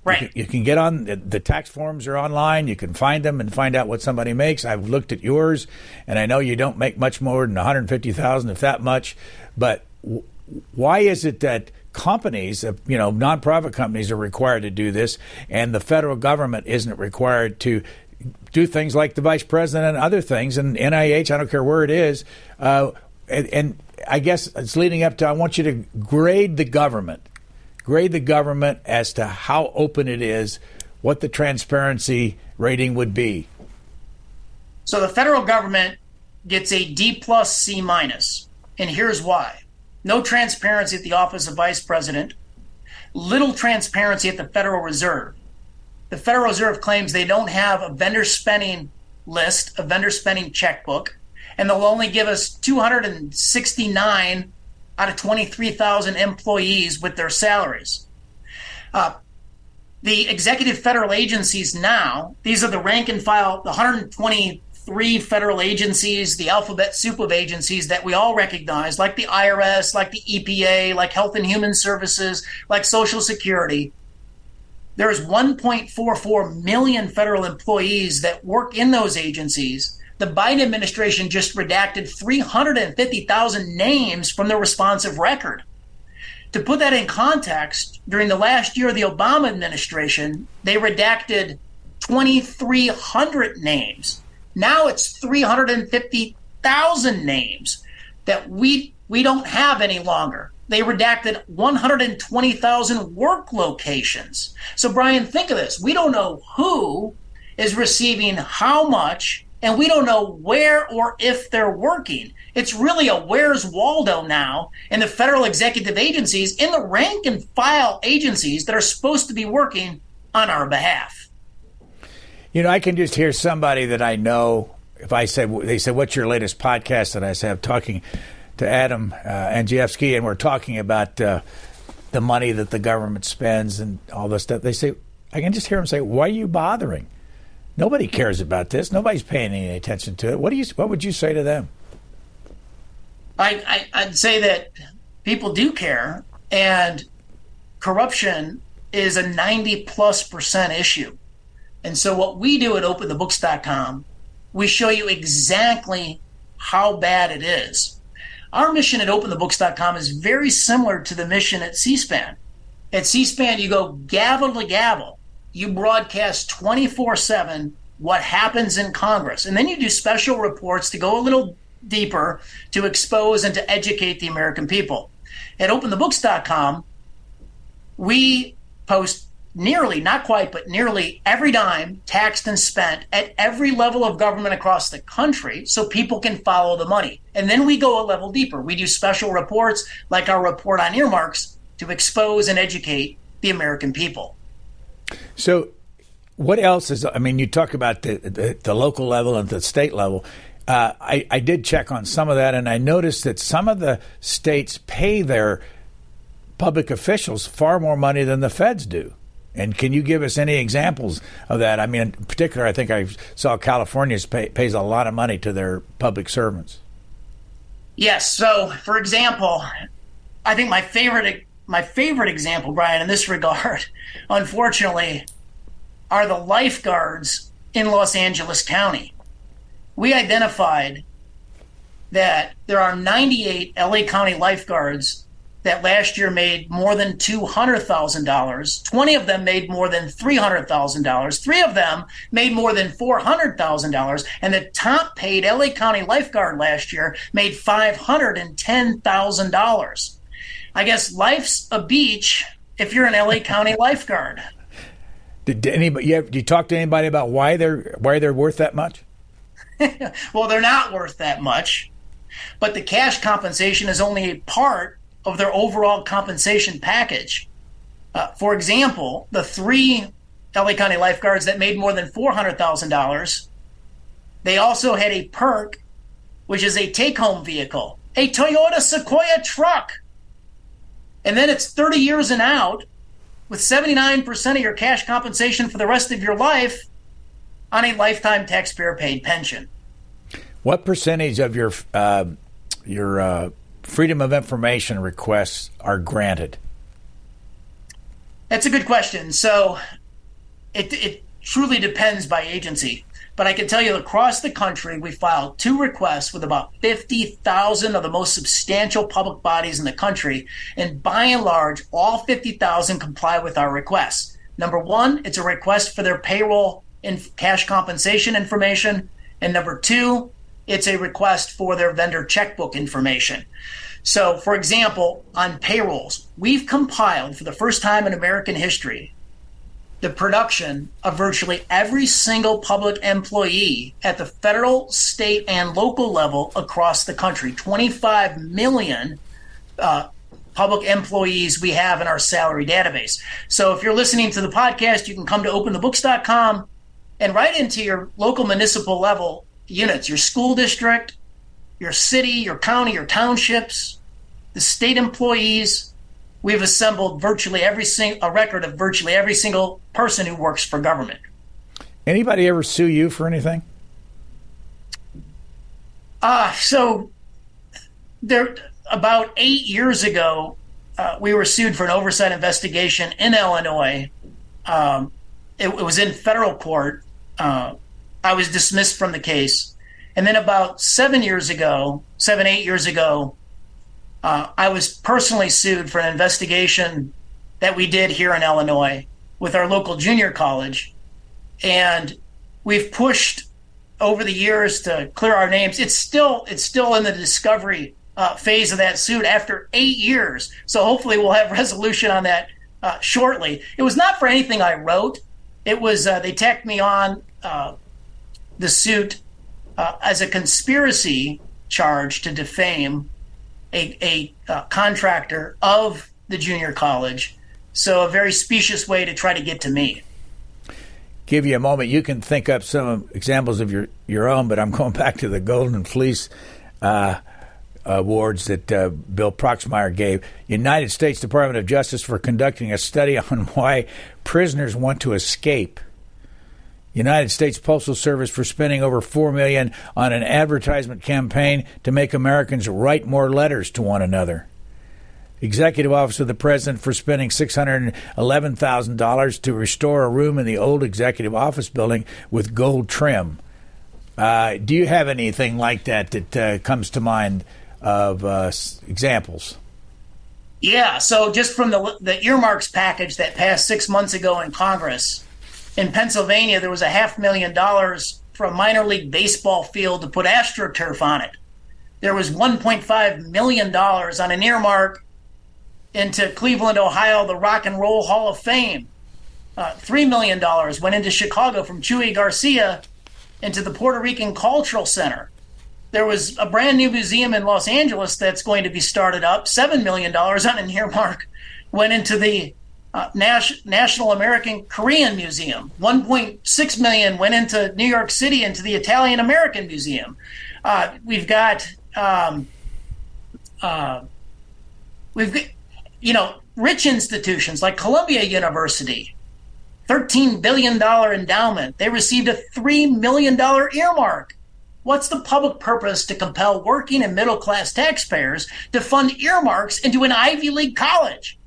Right. You can, you can get on the tax forms are online. You can find them and find out what somebody makes. I've looked at yours, and I know you don't make much more than one hundred fifty thousand, if that much. But w- why is it that companies, uh, you know, nonprofit companies are required to do this, and the federal government isn't required to do things like the vice president and other things, and NIH, I don't care where it is, uh, and, and I guess it's leading up to I want you to grade the government grade the government as to how open it is, what the transparency rating would be. So the federal government gets a D plus C minus, and here's why: no transparency at the office of vice president, little transparency at the Federal Reserve. The Federal Reserve claims they don't have a vendor spending list, a vendor spending checkbook, and they'll only give us 269 out of 23,000 employees with their salaries. Uh, the executive federal agencies now, these are the rank and file, the 123 federal agencies, the alphabet soup of agencies that we all recognize, like the IRS, like the EPA, like Health and Human Services, like Social Security. There's 1.44 million federal employees that work in those agencies the Biden administration just redacted 350,000 names from the responsive record. To put that in context, during the last year of the Obama administration, they redacted 2,300 names. Now it's 350,000 names that we we don't have any longer. They redacted 120,000 work locations. So Brian, think of this. We don't know who is receiving how much and we don't know where or if they're working. It's really a where's Waldo now in the federal executive agencies, in the rank and file agencies that are supposed to be working on our behalf. You know, I can just hear somebody that I know. If I said, they said, what's your latest podcast? And I said, I'm talking to Adam uh, Andrzejewski, and we're talking about uh, the money that the government spends and all this stuff. They say, I can just hear them say, why are you bothering? Nobody cares about this. Nobody's paying any attention to it. What do you? What would you say to them? I, I would say that people do care, and corruption is a ninety plus percent issue. And so, what we do at OpenTheBooks.com, we show you exactly how bad it is. Our mission at OpenTheBooks.com is very similar to the mission at C-SPAN. At C-SPAN, you go gavel to gavel you broadcast 24 7 what happens in Congress. And then you do special reports to go a little deeper to expose and to educate the American people. At openthebooks.com, we post nearly, not quite, but nearly every dime taxed and spent at every level of government across the country so people can follow the money. And then we go a level deeper. We do special reports like our report on earmarks to expose and educate the American people. So, what else is? I mean, you talk about the the, the local level and the state level. Uh, I, I did check on some of that, and I noticed that some of the states pay their public officials far more money than the feds do. And can you give us any examples of that? I mean, in particular, I think I saw California pay, pays a lot of money to their public servants. Yes. So, for example, I think my favorite my favorite example, Brian, in this regard, unfortunately, are the lifeguards in Los Angeles County. We identified that there are 98 LA County lifeguards that last year made more than $200,000. 20 of them made more than $300,000. Three of them made more than $400,000. And the top paid LA County lifeguard last year made $510,000. I guess life's a beach if you're an LA County lifeguard. Did anybody you, have, did you talk to anybody about why they're why they're worth that much? well, they're not worth that much, but the cash compensation is only a part of their overall compensation package. Uh, for example, the three LA County lifeguards that made more than four hundred thousand dollars, they also had a perk, which is a take-home vehicle, a Toyota Sequoia truck and then it's 30 years and out with 79% of your cash compensation for the rest of your life on a lifetime taxpayer paid pension. What percentage of your uh, your uh, freedom of information requests are granted? That's a good question. So it, it truly depends by agency. But I can tell you across the country, we filed two requests with about 50,000 of the most substantial public bodies in the country. And by and large, all 50,000 comply with our requests. Number one, it's a request for their payroll and cash compensation information. And number two, it's a request for their vendor checkbook information. So, for example, on payrolls, we've compiled for the first time in American history the production of virtually every single public employee at the federal, state, and local level across the country. 25 million uh, public employees we have in our salary database. So if you're listening to the podcast, you can come to openthebooks.com and write into your local municipal level units, your school district, your city, your county, your townships, the state employees, we've assembled virtually every sing- a record of virtually every single person who works for government. Anybody ever sue you for anything? Uh, so there about eight years ago, uh, we were sued for an oversight investigation in Illinois. Um, it, it, was in federal court. Uh, I was dismissed from the case. And then about seven years ago, seven, eight years ago, Uh, I was personally sued for an investigation that we did here in Illinois with our local junior college. And we've pushed over the years to clear our names. It's still it's still in the discovery uh, phase of that suit after eight years. So hopefully we'll have resolution on that uh, shortly. It was not for anything I wrote. It was uh, they tacked me on uh, the suit uh, as a conspiracy charge to defame a, a uh, contractor of the junior college. So a very specious way to try to get to me. Give you a moment. You can think up some examples of your, your own, but I'm going back to the Golden Fleece uh, awards that uh, Bill Proxmire gave. United States Department of Justice for conducting a study on why prisoners want to escape. United States Postal Service for spending over 4 million on an advertisement campaign to make Americans write more letters to one another. Executive Office of the President for spending $611,000 to restore a room in the old executive office building with gold trim. Uh, do you have anything like that that uh, comes to mind of uh, examples? Yeah, so just from the, the earmarks package that passed six months ago in Congress, in Pennsylvania, there was a half million dollars for a minor league baseball field to put AstroTurf on it. There was $1.5 million on an earmark into Cleveland, Ohio, the Rock and Roll Hall of Fame. Uh, $3 million went into Chicago from Chuy Garcia into the Puerto Rican Cultural Center. There was a brand new museum in Los Angeles that's going to be started up. $7 million on an earmark went into the uh, Nas- National American Korean Museum. 1.6 million went into New York City into the Italian American Museum. Uh, we've got um, uh, we've got, you know rich institutions like Columbia University, 13 billion dollar endowment. They received a three million dollar earmark. What's the public purpose to compel working and middle class taxpayers to fund earmarks into an Ivy League college?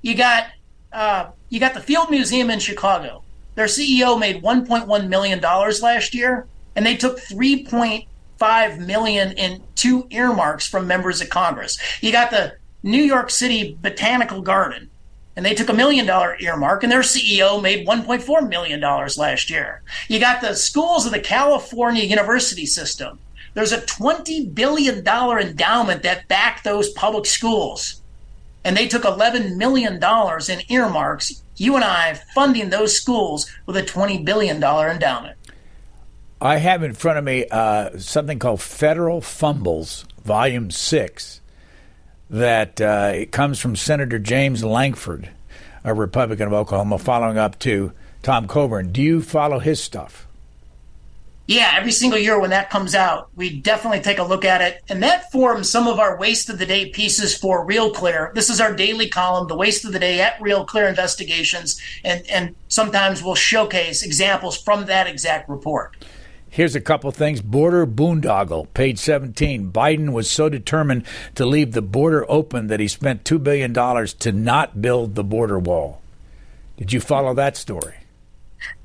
You got uh, you got the Field Museum in Chicago. Their CEO made 1.1 million dollars last year, and they took 3.5 million in two earmarks from members of Congress. You got the New York City Botanical Garden, and they took a million dollar earmark, and their CEO made 1.4 million dollars last year. You got the schools of the California University System. There's a 20 billion dollar endowment that backed those public schools and they took $11 million in earmarks, you and I funding those schools with a $20 billion endowment. I have in front of me uh, something called Federal Fumbles, Volume 6, that uh, it comes from Senator James Lankford, a Republican of Oklahoma, following up to Tom Coburn. Do you follow his stuff? Yeah, every single year when that comes out, we definitely take a look at it. And that forms some of our waste of the day pieces for Real Clear. This is our daily column, the waste of the day at Real Clear Investigations. And, and sometimes we'll showcase examples from that exact report. Here's a couple things. Border boondoggle, page 17. Biden was so determined to leave the border open that he spent $2 billion to not build the border wall. Did you follow that story?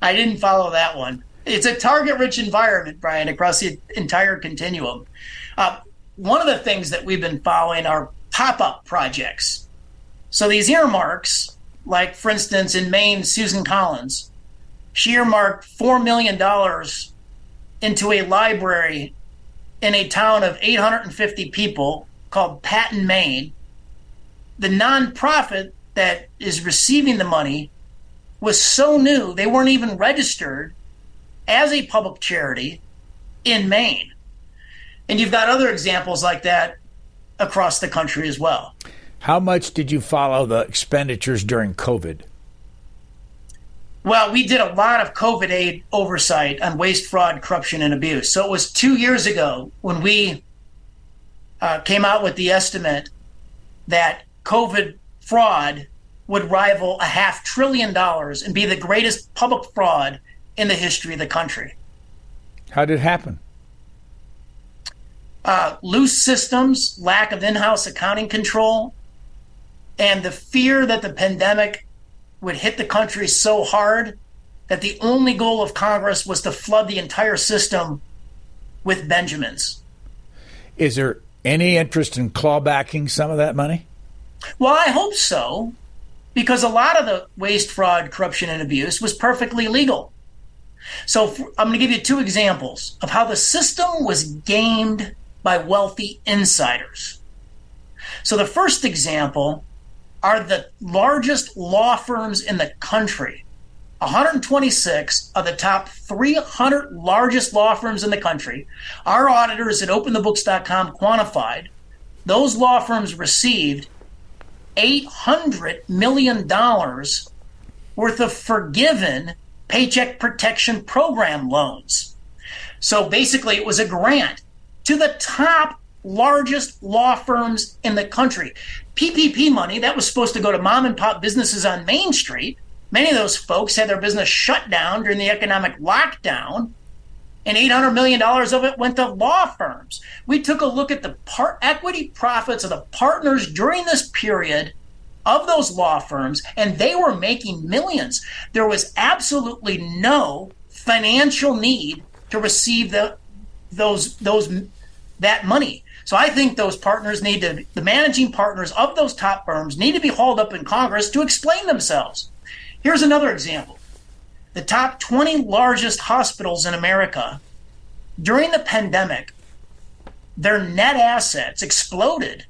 I didn't follow that one it's a target rich environment, Brian, across the entire continuum. Uh, one of the things that we've been following are pop up projects. So these earmarks, like for instance in Maine, Susan Collins, she earmarked $4 million into a library in a town of 850 people called Patten, Maine. The nonprofit that is receiving the money was so new, they weren't even registered as a public charity in Maine. And you've got other examples like that across the country as well. How much did you follow the expenditures during COVID? Well, we did a lot of COVID aid oversight on waste, fraud, corruption, and abuse. So it was two years ago when we uh, came out with the estimate that COVID fraud would rival a half trillion dollars and be the greatest public fraud in the history of the country. How did it happen? Uh, loose systems, lack of in house accounting control, and the fear that the pandemic would hit the country so hard that the only goal of Congress was to flood the entire system with Benjamins. Is there Any interest in clawbacking some of that money? Well, I hope so, because a lot of the waste, fraud, corruption, and abuse was perfectly legal. So I'm going to give you two examples of how the system was gamed by wealthy insiders. So the first example are the largest law firms in the country. 126 of the top 300 largest law firms in the country. Our auditors at openthebooks.com quantified those law firms received $800 million worth of forgiven Paycheck Protection Program loans. So basically, it was a grant to the top largest law firms in the country. PPP money that was supposed to go to mom and pop businesses on Main Street. Many of those folks had their business shut down during the economic lockdown, and $800 million of it went to law firms. We took a look at the equity profits of the partners during this period of those law firms, and they were making millions. There was absolutely no financial need to receive the, those those that money. So I think those partners need to the managing partners of those top firms need to be hauled up in Congress to explain themselves. Here's another example. The top 20 largest hospitals in America during the pandemic their net assets exploded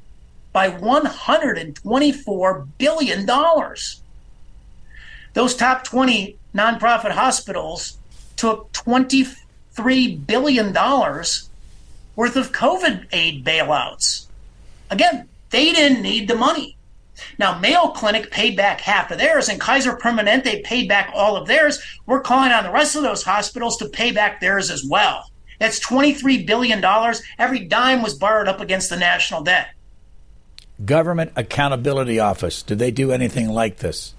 by $124 billion. Those top 20 nonprofit hospitals took $23 billion worth of COVID aid bailouts. Again, they didn't need the money. Now, Mayo Clinic paid back half of theirs, and Kaiser Permanente paid back all of theirs. We're calling on the rest of those hospitals to pay back theirs as well. That's $23 billion. Every dime was borrowed up against the national debt. Government Accountability Office, do they do anything like this?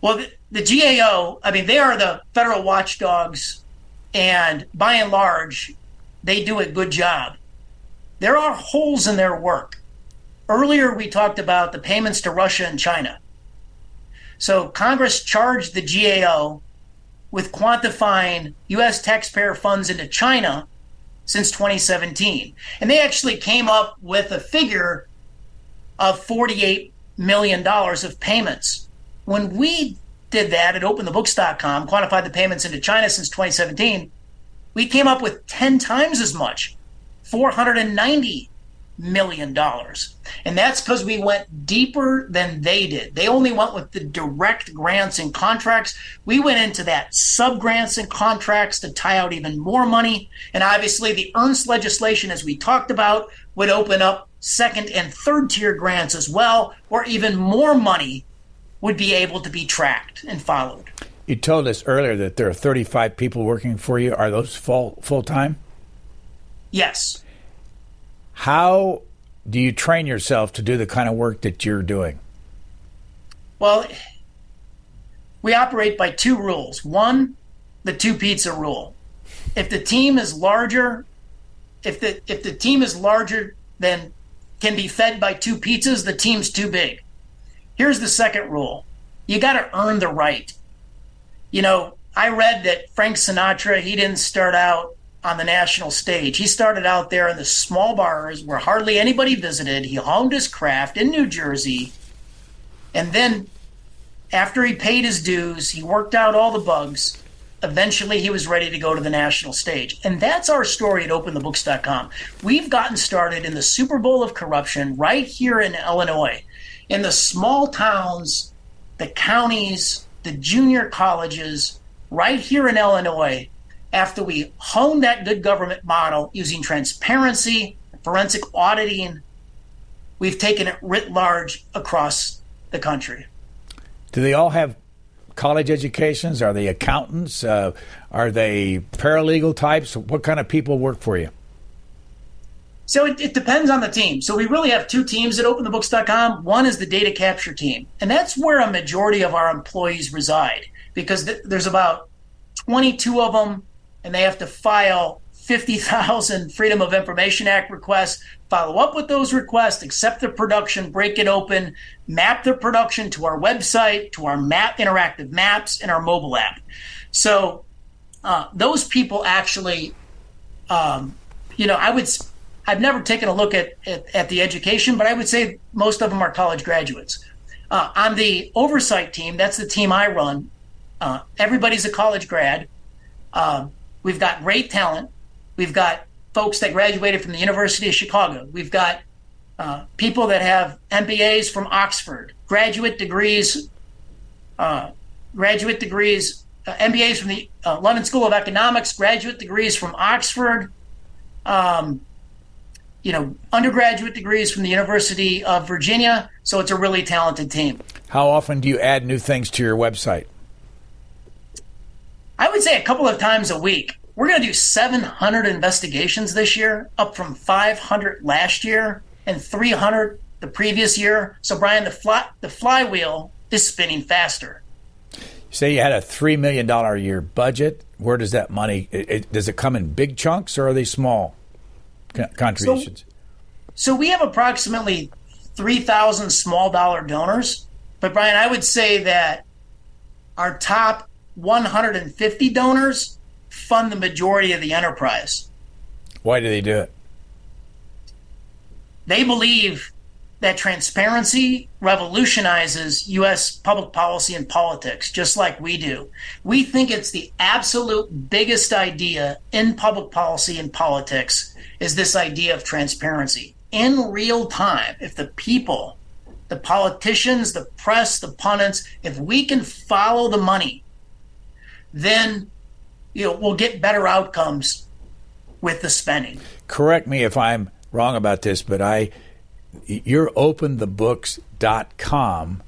Well, the, the GAO, I mean, they are the federal watchdogs, and by and large, they do a good job. There are holes in their work. Earlier, we talked about the payments to Russia and China. So, Congress charged the GAO with quantifying U.S. taxpayer funds into China since 2017. And they actually came up with a figure of $48 million of payments. When we did that at openthebooks.com, quantified the payments into China since 2017, we came up with 10 times as much, 490 million dollars. And that's because we went deeper than they did. They only went with the direct grants and contracts. We went into that sub grants and contracts to tie out even more money. And obviously, the Ernst legislation, as we talked about, would open up second and third tier grants as well, where even more money would be able to be tracked and followed. You told us earlier that there are 35 people working for you. Are those full full time? Yes. How do you train yourself to do the kind of work that you're doing? Well, we operate by two rules. One, the two pizza rule. If the team is larger, if the if the team is larger than can be fed by two pizzas, the team's too big. Here's the second rule. You got to earn the right. You know, I read that Frank Sinatra, he didn't start out on the national stage. He started out there in the small bars where hardly anybody visited. He honed his craft in New Jersey. And then, after he paid his dues, he worked out all the bugs. Eventually, he was ready to go to the national stage. And that's our story at openthebooks.com. We've gotten started in the Super Bowl of corruption right here in Illinois, in the small towns, the counties, the junior colleges, right here in Illinois after we hone that good government model using transparency, forensic auditing, we've taken it writ large across the country. Do they all have college educations? Are they accountants? Uh, are they paralegal types? What kind of people work for you? So it, it, depends on the team. So we really have two teams at openthebooks.com. One is the data capture team, and that's where a majority of our employees reside because th- there's about 22 of them and they have to file 50,000 Freedom of Information Act requests, follow up with those requests, accept the production, break it open, map the production to our website, to our map interactive maps, and our mobile app. So uh, those people actually, um, you know, I would I've never taken a look at, at, at the education, but I would say most of them are college graduates. Uh, on the oversight team, that's the team I run. Uh, everybody's a college grad. Uh, we've got great talent. We've got folks that graduated from the University of Chicago. We've got uh, people that have MBAs from Oxford, graduate degrees, uh, graduate degrees, uh, MBAs from the uh, London School of Economics, graduate degrees from Oxford, um, you know, undergraduate degrees from the University of Virginia. So it's a really talented team. How often do you add new things to your website? I would say a couple of times a week. We're going to do 700 investigations this year, up from 500 last year and 300 the previous year. So, Brian, the fly, the flywheel is spinning faster. You say you had a three million dollar a year budget. Where does that money? It, it, does it come in big chunks or are they small contributions? So, so we have approximately 3,000 small dollar donors. But Brian, I would say that our top 150 donors fund the majority of the enterprise. Why do they do it? They believe that transparency revolutionizes U.S. public policy and politics, just like we do. We think it's the absolute biggest idea in public policy and politics is this idea of transparency. In real time, if the people, the politicians, the press, the pundits, if we can follow the money, then you know we'll get better outcomes with the spending. Correct me if I'm wrong about this, but I you're openthebooks.com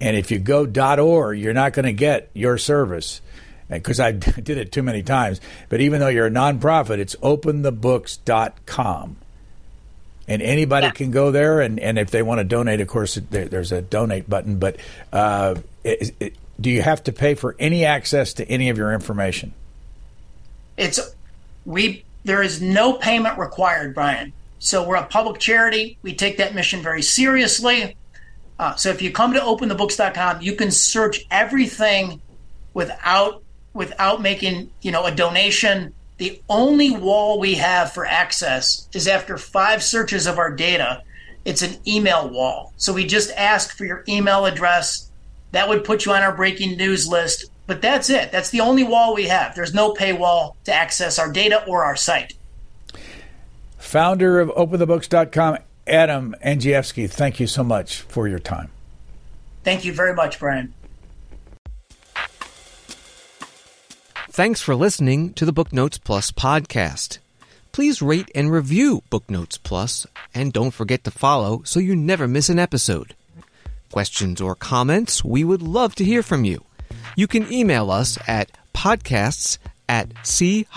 and if you go .org, you're not going to get your service because I did it too many times. But even though you're a nonprofit, it's openthebooks.com. And anybody yeah. can go there, and, and if they want to donate, of course, there, there's a donate button. But uh, it, it, do you have to pay for any access to any of your information? It's we. There is no payment required, Brian. So we're a public charity. We take that mission very seriously. Uh, so if you come to openthebooks.com, you can search everything without without making you know a donation. The only wall we have for access is after five searches of our data. It's an email wall. So we just ask for your email address. That would put you on our breaking news list. But that's it. That's the only wall we have. There's no paywall to access our data or our site founder of OpenTheBooks.com, Adam Andrzejewski. Thank you so much for your time. Thank you very much, Brian. Thanks for listening to the Booknotes Plus podcast. Please rate and review Booknotes Plus, and don't forget to follow so you never miss an episode questions, or comments, we would love to hear from you. You can email us at podcasts at c-span.org.